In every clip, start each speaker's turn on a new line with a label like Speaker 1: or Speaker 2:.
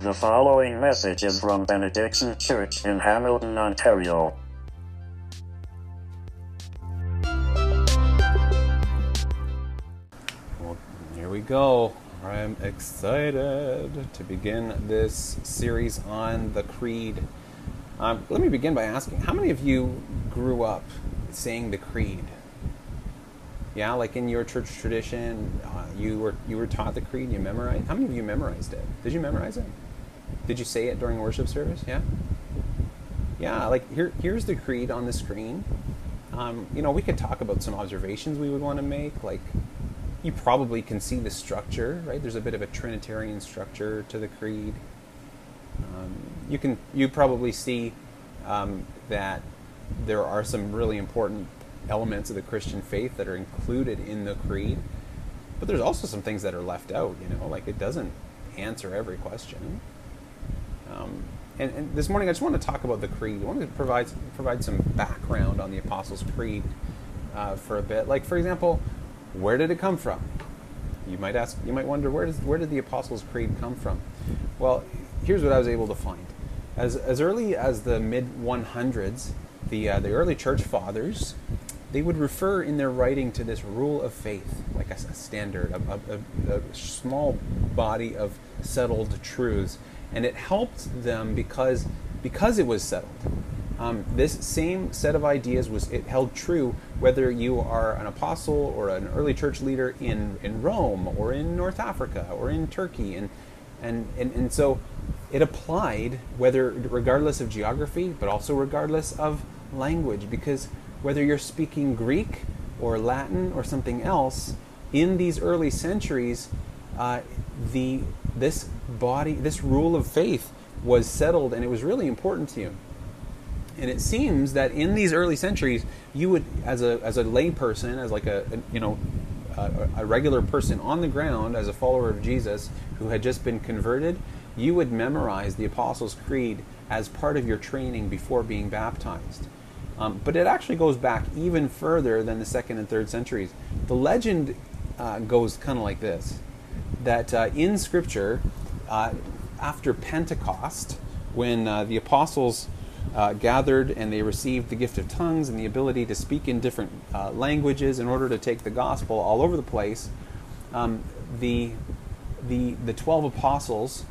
Speaker 1: The following message is from Benediction Church in Hamilton, Ontario.
Speaker 2: Well, here we go. I'm excited to begin this series on the Creed. Um, let me begin by asking how many of you grew up saying the Creed? Yeah, like in your church tradition, uh, you were you were taught the Creed. You memorized. How many of you memorized it? Did you memorize it? Did you say it during worship service? Yeah. Yeah, like here here's the Creed on the screen. Um, you know, we could talk about some observations we would want to make, like you probably can see the structure, right? There's a bit of a Trinitarian structure to the creed. Um, you can you probably see um, that there are some really important elements of the Christian faith that are included in the creed, but there's also some things that are left out. You know, like it doesn't answer every question. Um, and, and, this morning, I just want to talk about the creed. I want to provide provide some background on the Apostles' Creed uh, for a bit. Like, for example where did it come from? You might ask. You might wonder where does where did the Apostles' Creed come from? Well, here's what I was able to find. As as early as the mid 100s, the uh, the early church fathers they would refer in their writing to this rule of faith, like a, a standard, a, a, a, small body of settled truths, and it helped them because because it was settled. Um, this same set of ideas was it held true whether you are an apostle or an early church leader in, in Rome or in North Africa or in Turkey and and, and, and so it applied whether regardless of geography but also regardless of language because whether you're speaking Greek or Latin or something else in these early centuries uh, the this body this rule of faith was settled and it was really important to you and it seems that in these early centuries, you would, as a as a layperson, as like a, a you know a, a, regular person on the ground, as a follower of Jesus who had just been converted, you would memorize the Apostles' Creed as part of your training before being baptized. Um, but it actually goes back even further than the second and third centuries. The legend uh, goes kind of like this: that uh, in Scripture, uh, after Pentecost, when uh, the apostles uh, gathered and they received the gift of tongues and the ability to speak in different uh, languages in order to take the gospel all over the place. Um, the, the, the 12 apostles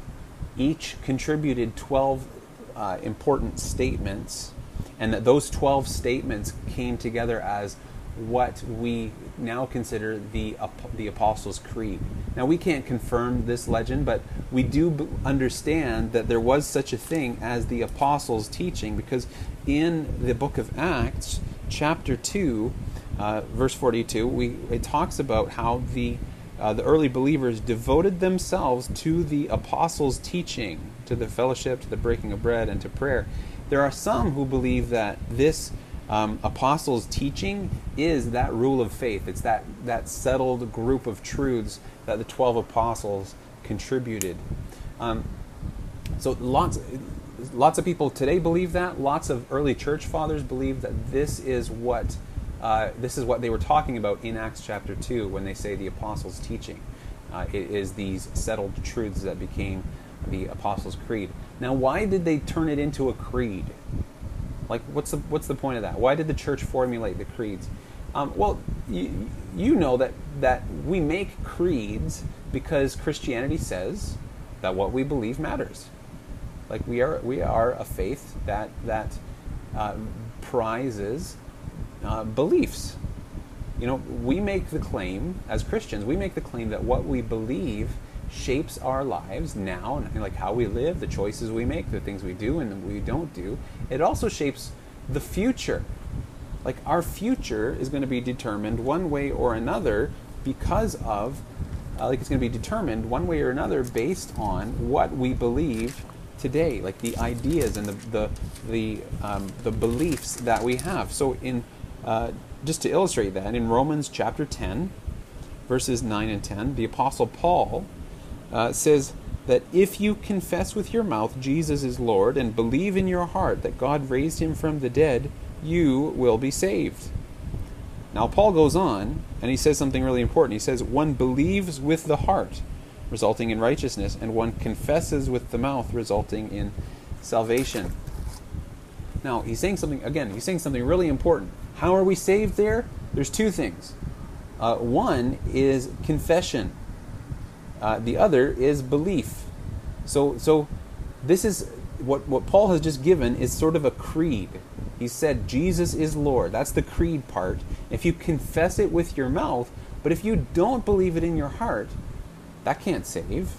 Speaker 2: each contributed 12 uh, important statements, and that those 12 statements came together as what we now consider the the Apostles' Creed. Now we can't confirm this legend, but we do understand that there was such a thing as the Apostles' teaching, because in the book of Acts, chapter two, uh, verse forty-two, we it talks about how the uh, the early believers devoted themselves to the apostles' teaching, to the fellowship, to the breaking of bread, and to prayer. There are some who believe that this um, apostles' teaching is that rule of faith. It's that, that settled group of truths that the 12 apostles contributed. Um, so lots, lots of people today believe that. Lots of early church fathers believe that this is what uh, this is what they were talking about in Acts chapter 2 when they say the apostles' teaching. Uh, it is these settled truths that became the apostles' creed. Now, why did they turn it into a creed? Like, what's the what's the point of that? Why did the church formulate the creeds? Um, well, you, you know that that we make creeds because Christianity says that what we believe matters. Like we are we are a faith that that uh, prizes uh, beliefs. You know, we make the claim as Christians. We make the claim that what we believe shapes our lives now like how we live, the choices we make, the things we do and we don't do. It also shapes the future. Like our future is going to be determined one way or another because of uh, like it's going to be determined one way or another based on what we believe today, like the ideas and the the the, um, the beliefs that we have. So in uh, just to illustrate that, in Romans chapter 10, verses 9 and 10, the apostle Paul uh, says that if you confess with your mouth Jesus is Lord and believe in your heart that God raised him from the dead, you will be saved. Now, Paul goes on and he says something really important. He says, One believes with the heart, resulting in righteousness, and one confesses with the mouth, resulting in salvation. Now, he's saying something, again, he's saying something really important. How are we saved there? There's two things. Uh, one is confession, uh, the other is belief. So, so this is what, what Paul has just given is sort of a creed. He said, Jesus is Lord. That's the creed part. If you confess it with your mouth, but if you don't believe it in your heart, that can't save.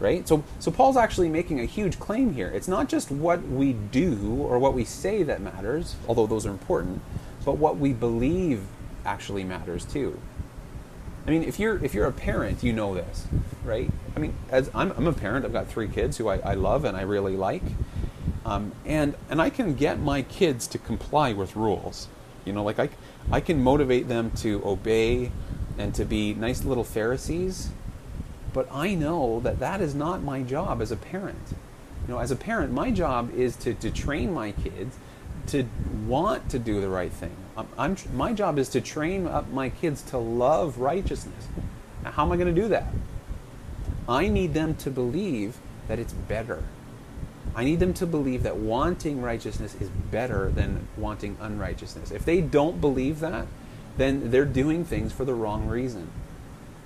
Speaker 2: Right? So, so Paul's actually making a huge claim here. It's not just what we do or what we say that matters, although those are important, but what we believe actually matters too. I mean, if you're if you're a parent, you know this, right? I mean, as I'm, I'm a parent, I've got three kids who I, I love and I really like, um, and and I can get my kids to comply with rules. You know, like I I can motivate them to obey and to be nice little Pharisees, but I know that that is not my job as a parent. You know, as a parent, my job is to, to train my kids to want to do the right thing. I'm, I'm, my job is to train up my kids to love righteousness. Now, how am I going to do that? I need them to believe that it's better. I need them to believe that wanting righteousness is better than wanting unrighteousness. If they don't believe that, then they're doing things for the wrong reason.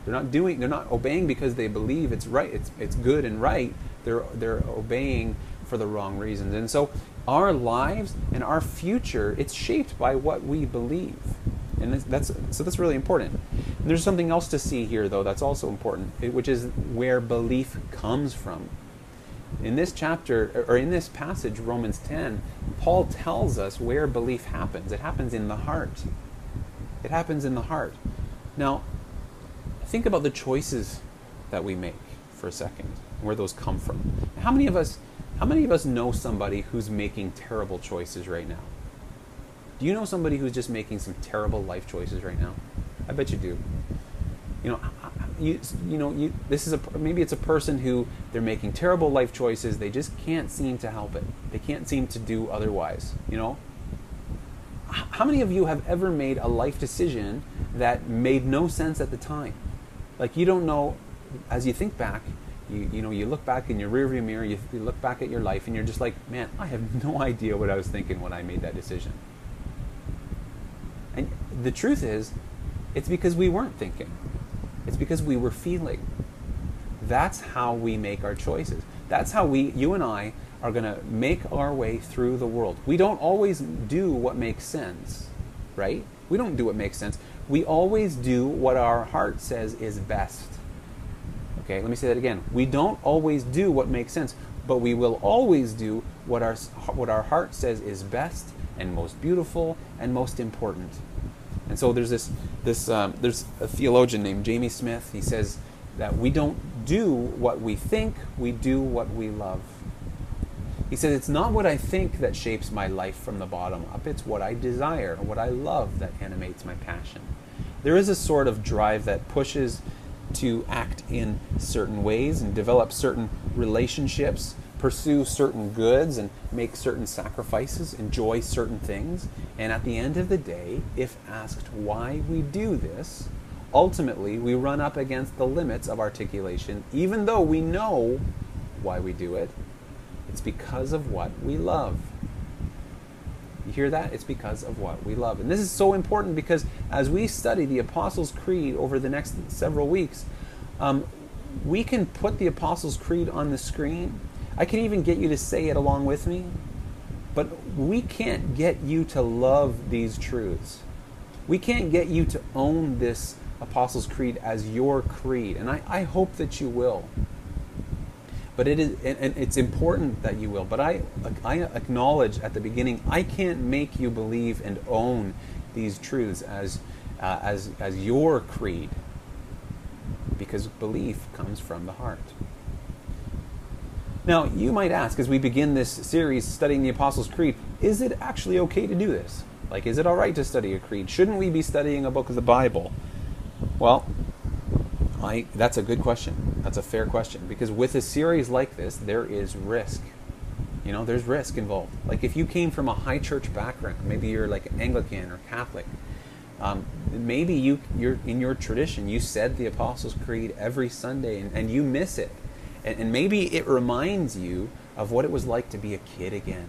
Speaker 2: They're not doing they're not obeying because they believe it's right, it's it's good and right. They're they're obeying for the wrong reasons. And so our lives and our future, it's shaped by what we believe. And that's so that's really important. And there's something else to see here though that's also important, which is where belief comes from. In this chapter or in this passage Romans 10, Paul tells us where belief happens. It happens in the heart. It happens in the heart. Now, think about the choices that we make for a second, where those come from. How many of us how many of us know somebody who's making terrible choices right now? Do you know somebody who's just making some terrible life choices right now? I bet you do. You know, you, you know, you, this is a maybe it's a person who they're making terrible life choices. They just can't seem to help it. They can't seem to do otherwise. You know, how many of you have ever made a life decision that made no sense at the time? Like you don't know, as you think back, you, you know, you look back in your rearview mirror, you, you look back at your life, and you're just like, man, I have no idea what I was thinking when I made that decision. And the truth is, it's because we weren't thinking. It's because we were feeling. That's how we make our choices. That's how we, you and I, are going to make our way through the world. We don't always do what makes sense, right? We don't do what makes sense. We always do what our heart says is best. Okay, let me say that again. We don't always do what makes sense, but we will always do what our, what our heart says is best and most beautiful and most important. And so there's this, this um, there's a theologian named Jamie Smith. He says that we don't do what we think, we do what we love. He says it's not what I think that shapes my life from the bottom up, it's what I desire, what I love that animates my passion. There is a sort of drive that pushes to act in certain ways and develop certain relationships, pursue certain goods and make certain sacrifices, enjoy certain things. And at the end of the day, if asked why we do this, ultimately we run up against the limits of articulation, even though we know why we do it. It's because of what we love. You hear that? It's because of what we love. And this is so important because as we study the Apostles' Creed over the next several weeks, um, we can put the Apostles' Creed on the screen. I can even get you to say it along with me. But we can't get you to love these truths. We can't get you to own this Apostles' Creed as your creed. And I, I hope that you will but it is and it's important that you will. But i i acknowledge at the beginning i can't make you believe and own these truths as uh, as as your creed. Because belief comes from the heart. Now you might ask as we begin this series studying the apostles creed is it actually okay to do this? Like is it all right to study a creed? Shouldn't we be studying a book of the bible? Well I, that's a good question. That's a fair question because with a series like this, there is risk. You know, there's risk involved. Like if you came from a high church background, maybe you're like Anglican or Catholic, Um, maybe you, you're in your tradition, you said the Apostles' Creed every Sunday and, and you miss it. And, and maybe it reminds you of what it was like to be a kid again.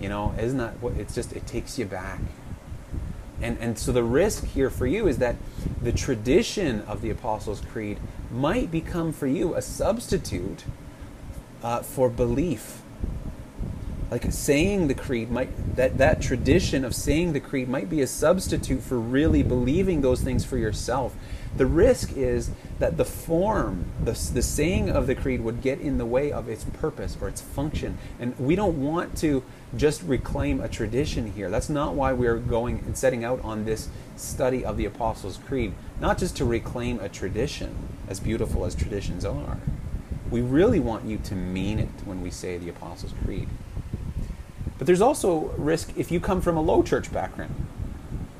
Speaker 2: You know, isn't that what it's just, it takes you back. And, and so the risk here for you is that the tradition of the Apostles' Creed might become for you a substitute uh, for belief. Like saying the creed might that that tradition of saying the creed might be a substitute for really believing those things for yourself the risk is that the form the, the saying of the creed would get in the way of its purpose or its function. And we don't want to just reclaim a tradition here. That's not why we're going and setting out on this study of the apostles creed not just to reclaim a tradition as beautiful as traditions are. We really want you to mean it when we say the apostles creed. But there's also risk if you come from a low church background.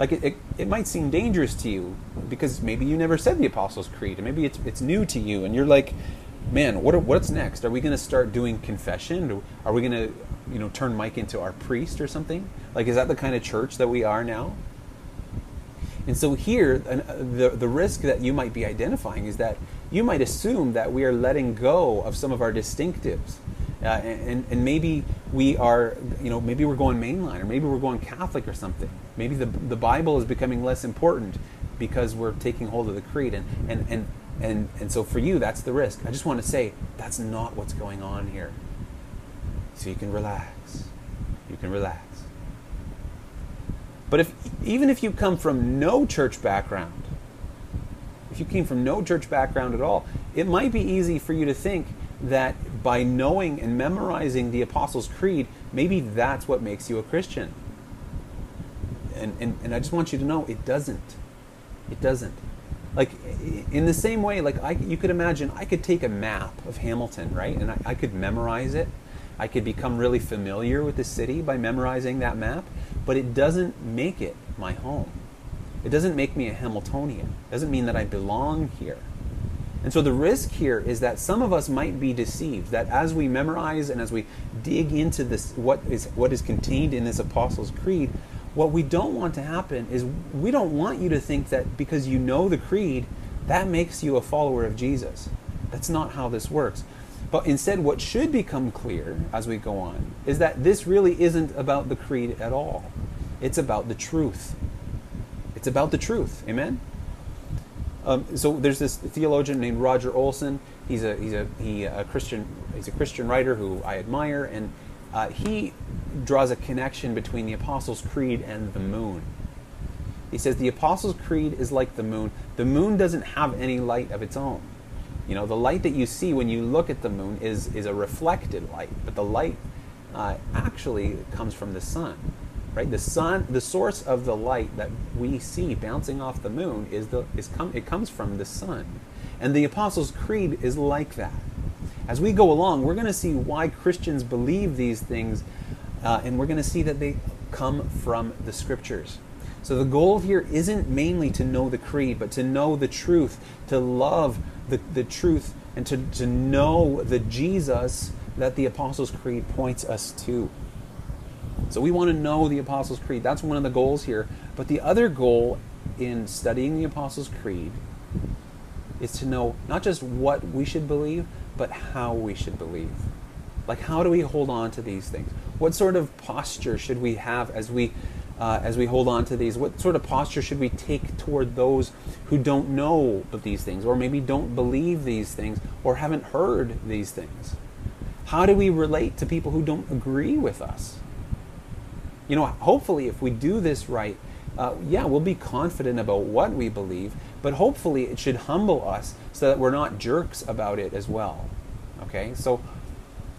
Speaker 2: Like it, it, it, might seem dangerous to you because maybe you never said the Apostles' Creed, and maybe it's it's new to you, and you're like, man, what what's next? Are we going to start doing confession? Are we going to, you know, turn Mike into our priest or something? Like, is that the kind of church that we are now? And so here, uh, the the risk that you might be identifying is that you might assume that we are letting go of some of our distinctives uh, and, and maybe we are, you know, maybe we're going mainline or maybe we're going Catholic or something. Maybe the, the Bible is becoming less important because we're taking hold of the creed. And, and, and, and, and so for you, that's the risk. I just want to say that's not what's going on here. So you can relax. You can relax. But if even if you come from no church background, if you came from no church background at all, it might be easy for you to think that by knowing and memorizing the Apostles' Creed, maybe that's what makes you a Christian. And, and, and I just want you to know it doesn't. It doesn't. Like, in the same way, like, I, you could imagine I could take a map of Hamilton, right? And I, I could memorize it. I could become really familiar with the city by memorizing that map, but it doesn't make it my home. It doesn't make me a Hamiltonian. It doesn't mean that I belong here. And so the risk here is that some of us might be deceived that as we memorize and as we dig into this what is what is contained in this apostles creed, what we don't want to happen is we don't want you to think that because you know the creed, that makes you a follower of Jesus. That's not how this works. But instead, what should become clear as we go on is that this really isn't about the creed at all. It's about the truth. It's about the truth. Amen? Um, so there's this theologian named Roger Olson. He's a he's a he a Christian he's a Christian writer who I admire, and uh, he draws a connection between the Apostles' Creed and the moon. He says the Apostles' Creed is like the moon. The moon doesn't have any light of its own. You know, the light that you see when you look at the moon is is a reflected light, but the light uh, actually comes from the sun right? The sun, the source of the light that we see bouncing off the moon is the is come it comes from the sun, and the Apostles' Creed is like that. As we go along, we're going to see why Christians believe these things, uh, and we're going to see that they come from the Scriptures. So the goal here isn't mainly to know the creed, but to know the truth, to love the, the truth, and to, to know the Jesus that the Apostles' Creed points us to. So we want to know the Apostles' Creed. That's one of the goals here. But the other goal in studying the Apostles' Creed is to know not just what we should believe, but how we should believe. Like, how do we hold on to these things? What sort of posture should we have as we uh, as we hold on to these? What sort of posture should we take toward those who don't know of these things, or maybe don't believe these things, or haven't heard these things? How do we relate to people who don't agree with us? You know, hopefully, if we do this right, uh, yeah, we'll be confident about what we believe, but hopefully it should humble us so that we're not jerks about it as well. Okay, so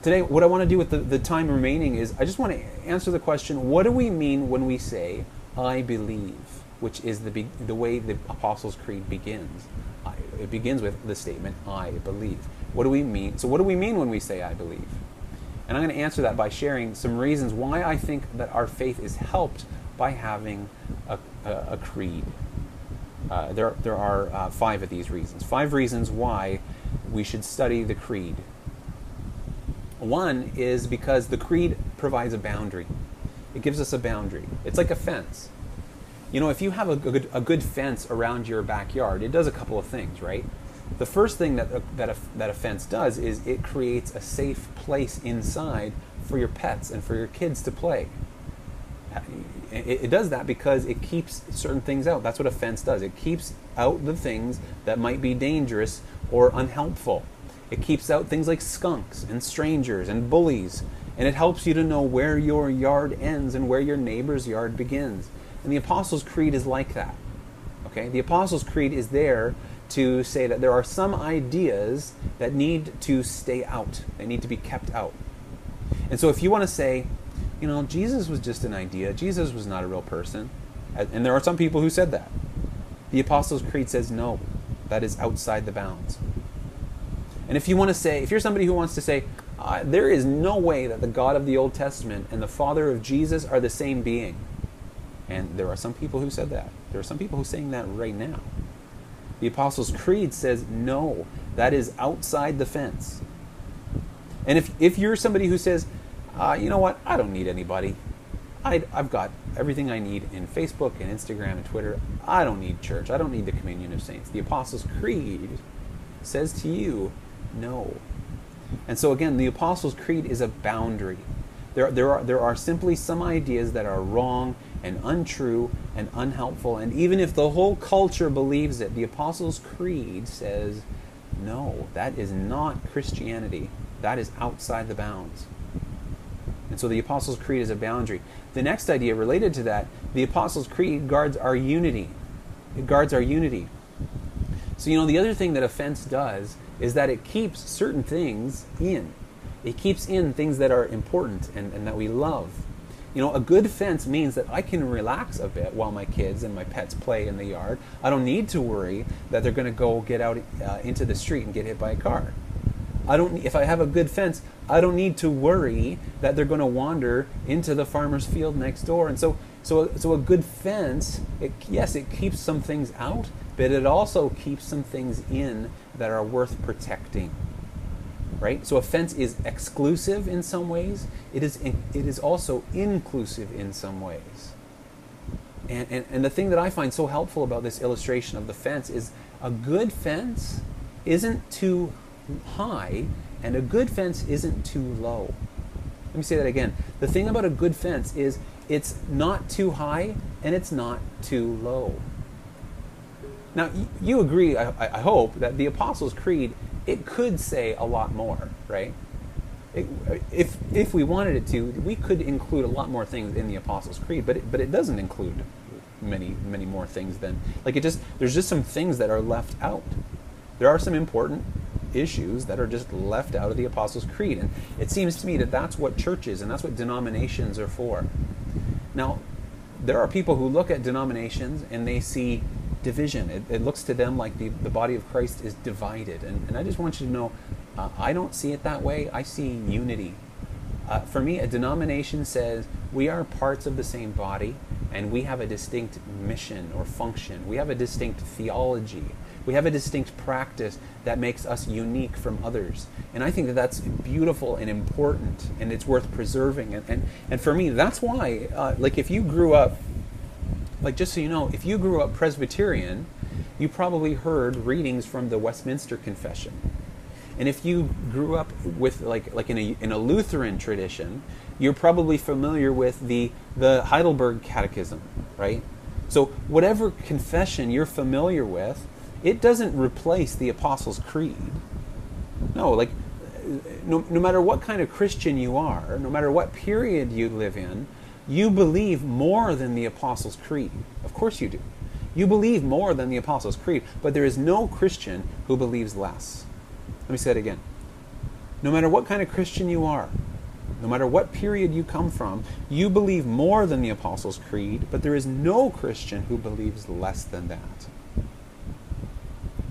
Speaker 2: today, what I want to do with the, the time remaining is I just want to answer the question what do we mean when we say, I believe, which is the, be- the way the Apostles' Creed begins? I, it begins with the statement, I believe. What do we mean? So, what do we mean when we say, I believe? And I'm going to answer that by sharing some reasons why I think that our faith is helped by having a, a, a creed. Uh, there, there are uh, five of these reasons. Five reasons why we should study the creed. One is because the creed provides a boundary. It gives us a boundary. It's like a fence. You know, if you have a good, a good fence around your backyard, it does a couple of things, right? The first thing that that a, that a fence does is it creates a safe place inside for your pets and for your kids to play. It, it does that because it keeps certain things out. That's what a fence does. It keeps out the things that might be dangerous or unhelpful. It keeps out things like skunks and strangers and bullies, and it helps you to know where your yard ends and where your neighbor's yard begins. And the Apostles' Creed is like that. Okay? The Apostles' Creed is there to say that there are some ideas that need to stay out, they need to be kept out. And so if you want to say, you know, Jesus was just an idea, Jesus was not a real person, and there are some people who said that, the Apostles' Creed says no, that is outside the bounds. And if you want to say, if you're somebody who wants to say, uh, there is no way that the God of the Old Testament and the Father of Jesus are the same being. And there are some people who said that. There are some people who are saying that right now. The Apostles' Creed says, no, that is outside the fence. And if, if you're somebody who says, uh, you know what, I don't need anybody, I, I've got everything I need in Facebook and Instagram and Twitter. I don't need church. I don't need the communion of saints. The Apostles' Creed says to you, no. And so again, the Apostles' Creed is a boundary. There, there, are, there are simply some ideas that are wrong and untrue and unhelpful. And even if the whole culture believes it, the Apostles' Creed says, no, that is not Christianity. That is outside the bounds. And so the Apostles' Creed is a boundary. The next idea related to that, the Apostles' Creed guards our unity. It guards our unity. So, you know, the other thing that offense does is that it keeps certain things in. It keeps in things that are important and, and that we love. You know, a good fence means that I can relax a bit while my kids and my pets play in the yard. I don't need to worry that they're going to go get out uh, into the street and get hit by a car. I don't if I have a good fence, I don't need to worry that they're going to wander into the farmer's field next door. And so so so a good fence, it, yes, it keeps some things out, but it also keeps some things in that are worth protecting right? So a fence is exclusive in some ways. It is it is also inclusive in some ways. And, and, and the thing that I find so helpful about this illustration of the fence is a good fence isn't too high and a good fence isn't too low. Let me say that again. The thing about a good fence is it's not too high and it's not too low. Now, you agree, I, I hope, that the Apostles' Creed it could say a lot more, right? It, if if we wanted it to, we could include a lot more things in the Apostles' Creed, but it, but it doesn't include many many more things than like it just there's just some things that are left out. There are some important issues that are just left out of the Apostles' Creed, and it seems to me that that's what churches and that's what denominations are for. Now, there are people who look at denominations and they see division. It, it, looks to them like the, the body of Christ is divided. And, and I just want you to know, uh, I don't see it that way. I see unity. Uh, for me, a denomination says we are parts of the same body and we have a distinct mission or function. We have a distinct theology. We have a distinct practice that makes us unique from others. And I think that that's beautiful and important and it's worth preserving. And, and, and for me, that's why, uh, like, if you grew up like just so you know, if you grew up Presbyterian, you probably heard readings from the Westminster Confession. And if you grew up with like like in a in a Lutheran tradition, you're probably familiar with the the Heidelberg Catechism, right? So whatever confession you're familiar with, it doesn't replace the Apostles' Creed. No, like no, no matter what kind of Christian you are, no matter what period you live in, you believe more than the Apostles' Creed. Of course you do. You believe more than the Apostles' Creed, but there is no Christian who believes less. Let me say it again. No matter what kind of Christian you are, no matter what period you come from, you believe more than the Apostles' Creed, but there is no Christian who believes less than that.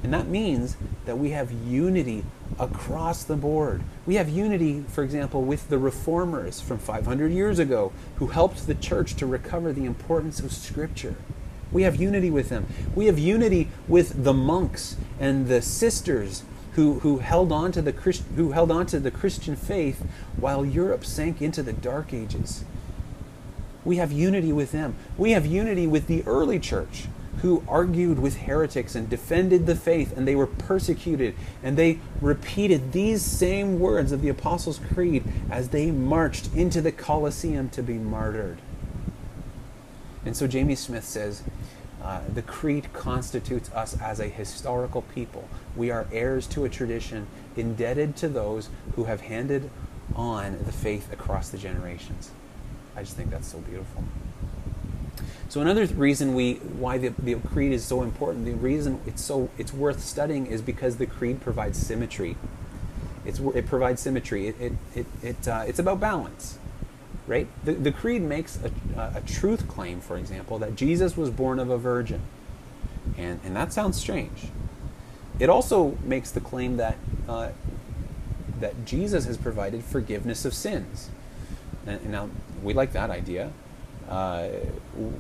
Speaker 2: And that means that we have unity across the board. We have unity, for example, with the reformers from 500 years ago who helped the church to recover the importance of Scripture. We have unity with them. We have unity with the monks and the sisters who, who, held on to the Christ, who held on to the Christian faith while Europe sank into the Dark Ages. We have unity with them. We have unity with the early church who argued with heretics and defended the faith, and they were persecuted. And they repeated these same words of the Apostles' Creed as they marched into the Colosseum to be martyred. And so Jamie Smith says, uh, the creed constitutes us as a historical people. We are heirs to a tradition indebted to those who have handed on the faith across the generations. I just think that's so beautiful. So another reason we why the, the creed is so important, the reason it's so it's worth studying is because the creed provides symmetry. It's, it provides symmetry. It, it, it, it uh, it's about balance right? The, the creed makes a, a, truth claim, for example, that Jesus was born of a virgin. And, and that sounds strange. It also makes the claim that, uh, that Jesus has provided forgiveness of sins. And, now, we like that idea. Uh,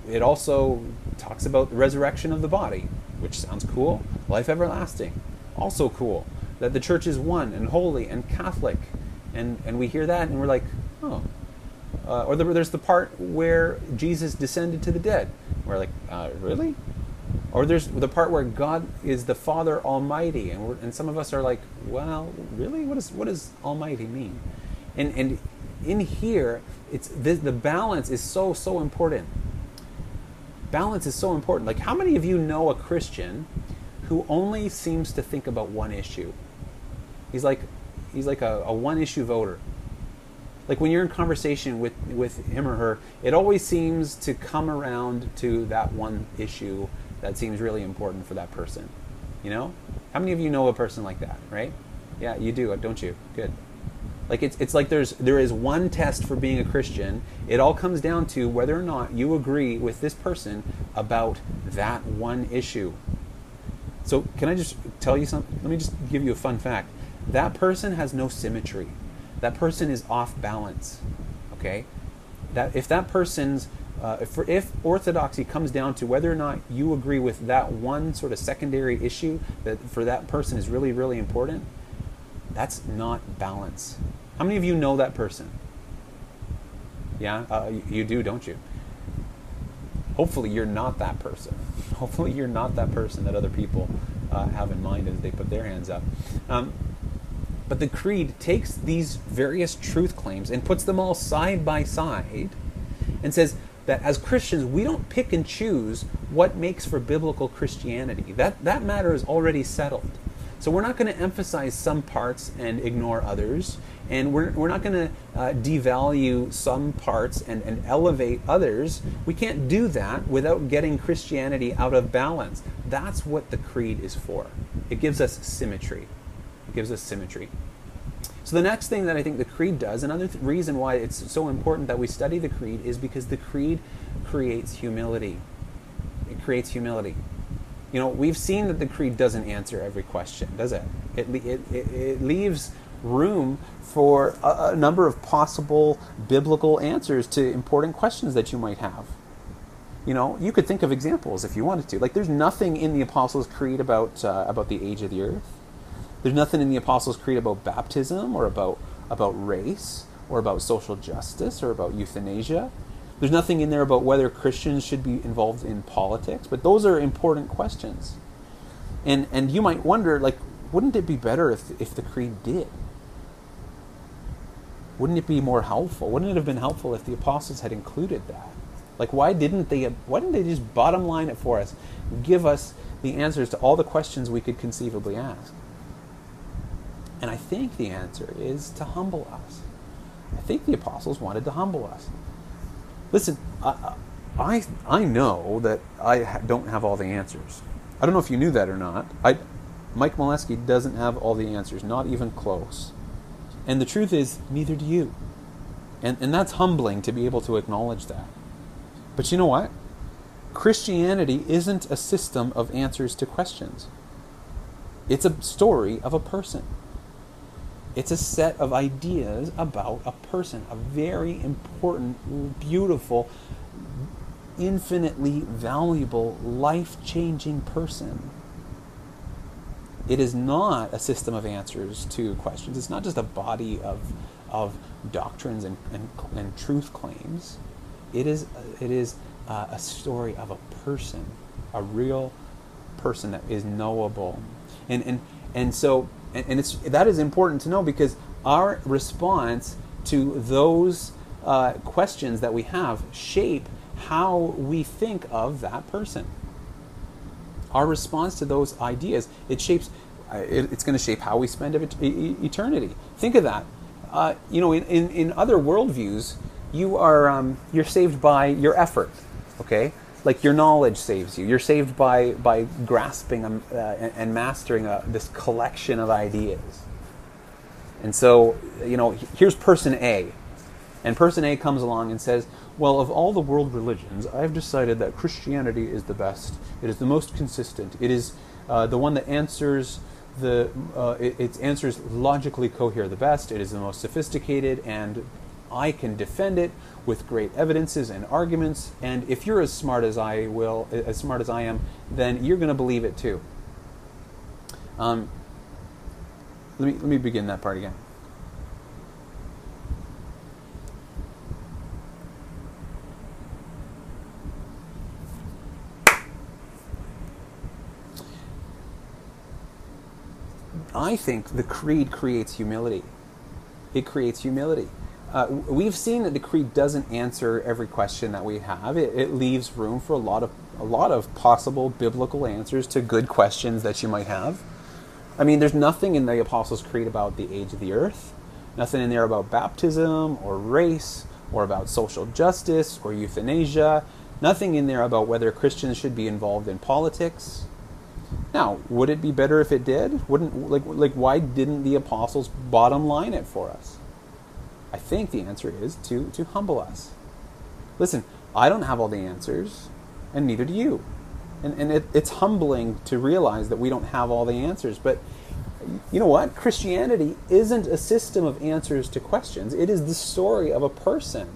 Speaker 2: it also talks about the resurrection of the body, which sounds cool. Life everlasting, also cool. That the church is one and holy and Catholic. And, and we hear that and we're like, oh, uh, or the, there's the part where Jesus descended to the dead. We're like, uh, really? Or there's the part where God is the Father Almighty, and, and some of us are like, well, really? What, is, what does Almighty mean? And, and in here, it's the, balance is so, so important. Balance is so important. Like, how many of you know a Christian who only seems to think about one issue? He's like, he's like a, a one issue voter like when you're in conversation with with him or her, it always seems to come around to that one issue that seems really important for that person. You know, how many of you know a person like that, right? Yeah, you do, don't you? Good. Like it's it's like there's there is one test for being a Christian. It all comes down to whether or not you agree with this person about that one issue. So can I just tell you something? Let me just give you a fun fact. That person has no symmetry that person is off balance. Okay, that if that person's uh, if, if orthodoxy comes down to whether or not you agree with that one sort of secondary issue that for that person is really really important, that's not balance. How many of you know that person? Yeah, uh, you do, don't you? Hopefully, you're not that person. Hopefully, you're not that person that other people uh, have in mind as they put their hands up. Um, but the creed takes these various truth claims and puts them all side by side and says that as Christians, we don't pick and choose what makes for biblical Christianity. That, that matter is already settled. So we're not going to emphasize some parts and ignore others. And we're, we're not going to uh, devalue some parts and, and elevate others. We can't do that without getting Christianity out of balance. That's what the creed is for. It gives us symmetry. It gives us symmetry. So the next thing that I think the creed does, another th- reason why it's so important that we study the creed is because the creed creates humility. It creates humility. You know, we've seen that the creed doesn't answer every question, does it? It, it, it, it leaves room for a, a number of possible biblical answers to important questions that you might have. You know, you could think of examples if you wanted to. Like, there's nothing in the Apostles' Creed about uh, about the age of the earth. There's nothing in the Apostles' Creed about baptism or about, about race or about social justice or about euthanasia. There's nothing in there about whether Christians should be involved in politics, but those are important questions. And, and you might wonder, like, wouldn't it be better if, if the creed did? Wouldn't it be more helpful? Wouldn't it have been helpful if the apostles had included that? Like, why didn't they? Why didn't they just bottom line it for us, give us the answers to all the questions we could conceivably ask? And I think the answer is to humble us. I think the apostles wanted to humble us. Listen, I, I, I know that I don't have all the answers. I don't know if you knew that or not. I, Mike Molesky doesn't have all the answers, not even close. And the truth is, neither do you. And, and that's humbling to be able to acknowledge that. But you know what? Christianity isn't a system of answers to questions, it's a story of a person. It's a set of ideas about a person, a very important, beautiful, infinitely valuable, life changing person. It is not a system of answers to questions. It's not just a body of, of doctrines and, and, and truth claims. It is, it is uh, a story of a person, a real person that is knowable. And, and, and so, and, and it's, that is important to know because our response to those uh, questions that we have shape how we think of that person. Our response to those ideas, it shapes, uh, it, it's going to shape how we spend eternity. Think of that. Uh, you know, in, in, in, other worldviews, you are um, you're saved by your effort. Okay, like your knowledge saves you. You're saved by by grasping um, uh, and, mastering a, uh, this collection of ideas. And so, you know, here's person A, and person A comes along and says, well, of all the world religions, I've decided that Christianity is the best. It is the most consistent. It is uh, the one that answers the uh, it, its answers logically cohere the best. It is the most sophisticated, and I can defend it with great evidences and arguments. And if you're as smart as I will, as smart as I am, then you're going to believe it too. Um, let me let me begin that part again. I think the creed creates humility. It creates humility. Uh, we've seen that the creed doesn't answer every question that we have. It, it, leaves room for a lot of a lot of possible biblical answers to good questions that you might have. I mean, there's nothing in the Apostles' Creed about the age of the earth, nothing in there about baptism or race or about social justice or euthanasia, nothing in there about whether Christians should be involved in politics now, would it be better if it did? Wouldn't like like why didn't the apostles bottom line it for us? I think the answer is to to humble us. Listen, I don't have all the answers, and neither do you. And, and it, it's humbling to realize that we don't have all the answers. But you know what? Christianity isn't a system of answers to questions. It is the story of a person.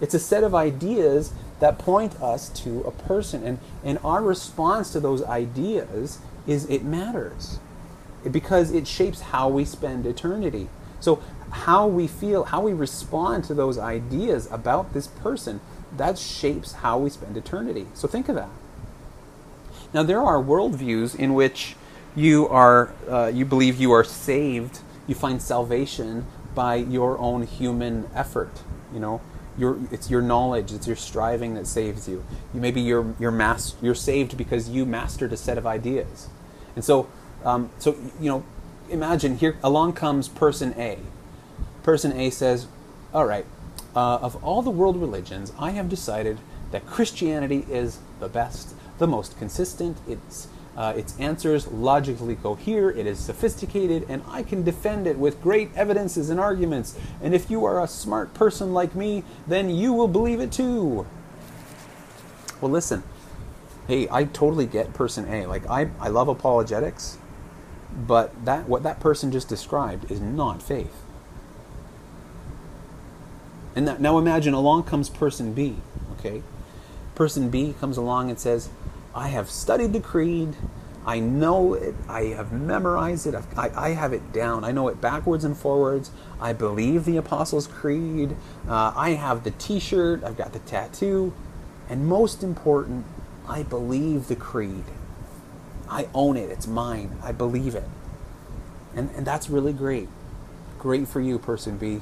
Speaker 2: It's a set of ideas that point us to a person. And, and our response to those ideas is it matters because it shapes how we spend eternity. So, how we feel, how we respond to those ideas about this person, that shapes how we spend eternity. So, think of that. Now, there are worldviews in which you are, uh, you believe you are saved, you find salvation by your own human effort. You know, your, it's your knowledge, it's your striving that saves you. you maybe you're, you're, mas- you're saved because you mastered a set of ideas. And so, um, so, you know, imagine here along comes person A. Person A says, All right, uh, of all the world religions, I have decided that Christianity is the best, the most consistent. It's uh, its answers logically cohere, it is sophisticated, and I can defend it with great evidences and arguments. And if you are a smart person like me, then you will believe it too. Well, listen, hey, I totally get person A. Like, I, I love apologetics, but that what that person just described is not faith. And that, now imagine along comes person B, okay? Person B comes along and says, I have studied the creed. I know it. I have memorized it. I, I have it down. I know it backwards and forwards. I believe the Apostles' Creed. Uh, I have the t shirt. I've got the tattoo. And most important, I believe the creed. I own it. It's mine. I believe it. And, and that's really great. Great for you, person B.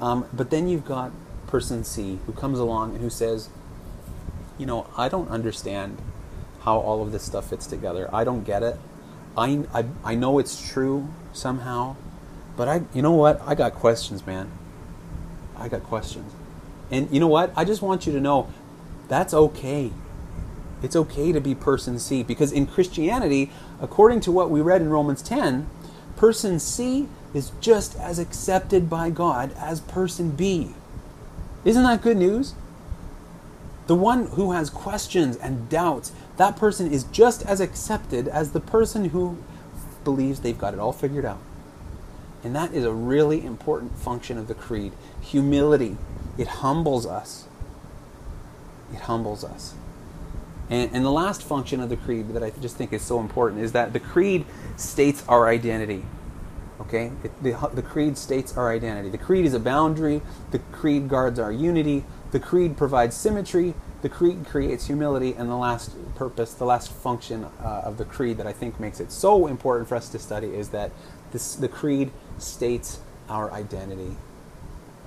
Speaker 2: Um, but then you've got person C who comes along and who says, you know, I don't understand how all of this stuff fits together. I don't get it. I, I, I know it's true somehow, but I, you know what? I got questions, man. I got questions. And you know what? I just want you to know that's okay. It's okay to be person C because in Christianity, according to what we read in Romans 10, person C is just as accepted by God as person B. Isn't that good news? The one who has questions and doubts, that person is just as accepted as the person who believes they've got it all figured out. And that is a really important function of the creed. Humility. It humbles us. It humbles us. And, and the last function of the creed that I just think is so important is that the creed states our identity. Okay? It, the, the creed states our identity. The creed is a boundary. The creed guards our unity. The creed provides symmetry, the creed creates humility, and the last purpose, the last function uh, of the creed that I think makes it so important for us to study is that this, the creed states our identity.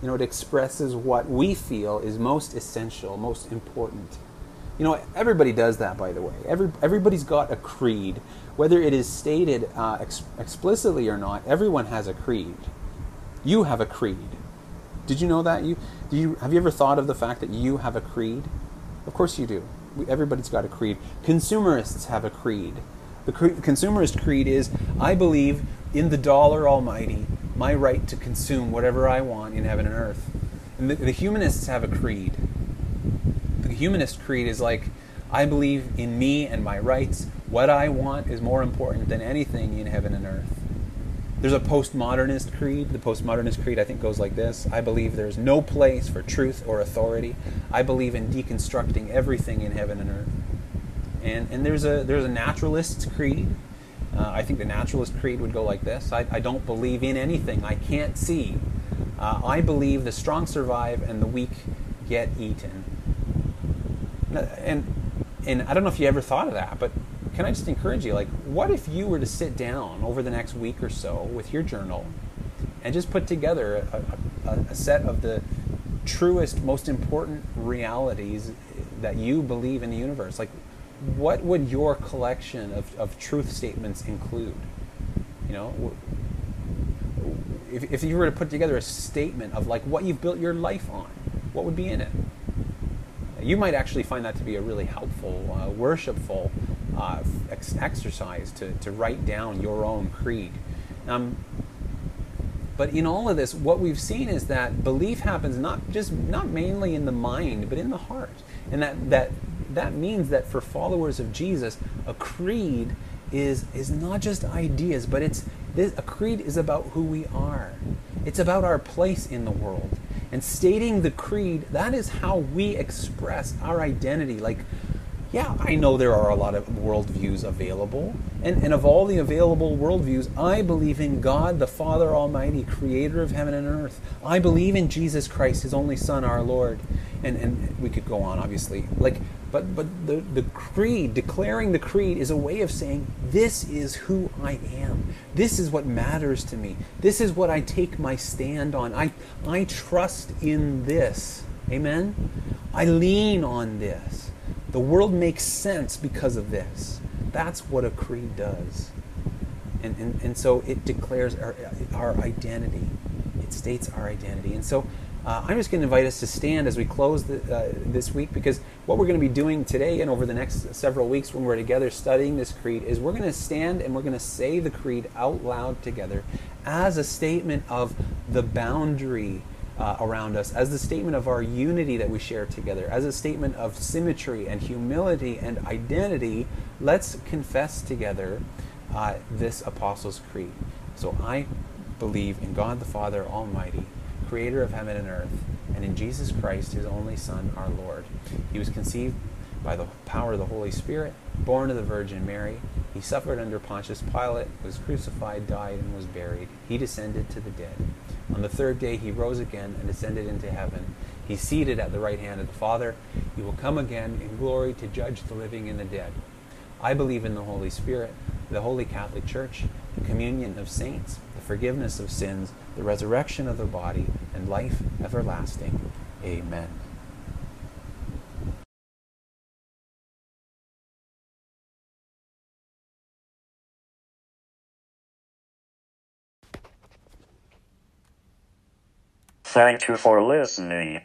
Speaker 2: You know, it expresses what we feel is most essential, most important. You know, everybody does that, by the way. Every, everybody's got a creed. Whether it is stated uh, ex- explicitly or not, everyone has a creed. You have a creed. Did you know that? You, do you, have you ever thought of the fact that you have a creed? Of course you do. Everybody's got a creed. Consumerists have a creed. The cre- consumerist creed is I believe in the dollar almighty, my right to consume whatever I want in heaven and earth. And the, the humanists have a creed. Humanist creed is like I believe in me and my rights. What I want is more important than anything in heaven and earth. There's a postmodernist creed. The postmodernist creed, I think, goes like this I believe there's no place for truth or authority. I believe in deconstructing everything in heaven and earth. And, and there's, a, there's a naturalist's creed. Uh, I think the naturalist creed would go like this I, I don't believe in anything I can't see. Uh, I believe the strong survive and the weak get eaten. And, and I don't know if you ever thought of that, but can I just encourage you, like, what if you were to sit down over the next week or so with your journal and just put together a, a, a set of the truest, most important realities that you believe in the universe? Like, what would your collection of, of truth statements include? You know, if, if you were to put together a statement of like what you've built your life on, what would be in it? You might actually find that to be a really helpful, uh, worshipful uh, ex- exercise to, to write down your own creed. Um, but in all of this, what we've seen is that belief happens not just not mainly in the mind, but in the heart, and that that that means that for followers of Jesus, a creed is is not just ideas, but it's this, a creed is about who we are. It's about our place in the world. And stating the creed, that is how we express our identity. Like yeah, I know there are a lot of worldviews available. And, and of all the available worldviews, I believe in God, the Father Almighty, creator of heaven and earth. I believe in Jesus Christ, his only Son, our Lord. And, and we could go on, obviously. Like, but but the, the creed, declaring the creed, is a way of saying, This is who I am. This is what matters to me. This is what I take my stand on. I, I trust in this. Amen? I lean on this. The world makes sense because of this. That's what a creed does. And, and, and so it declares our, our identity, it states our identity. And so uh, I'm just going to invite us to stand as we close the, uh, this week because what we're going to be doing today and over the next several weeks when we're together studying this creed is we're going to stand and we're going to say the creed out loud together as a statement of the boundary uh, around us, as the statement of our unity that we share together, as a statement of symmetry and humility and identity, let's confess together uh, this Apostles' Creed. So I believe in God the Father Almighty, creator of heaven and earth, and in Jesus Christ, his only Son, our Lord. He was conceived by the power of the Holy Spirit, born of the Virgin Mary. He suffered under Pontius Pilate, was crucified, died, and was buried. He descended to the dead. On the third day he rose again and ascended into heaven. He's seated at the right hand of the Father. He will come again in glory to judge the living and the dead. I believe in the Holy Spirit, the Holy Catholic Church, the communion of saints, the forgiveness of sins, the resurrection of the body, and life everlasting. Amen.
Speaker 1: Thank you for listening.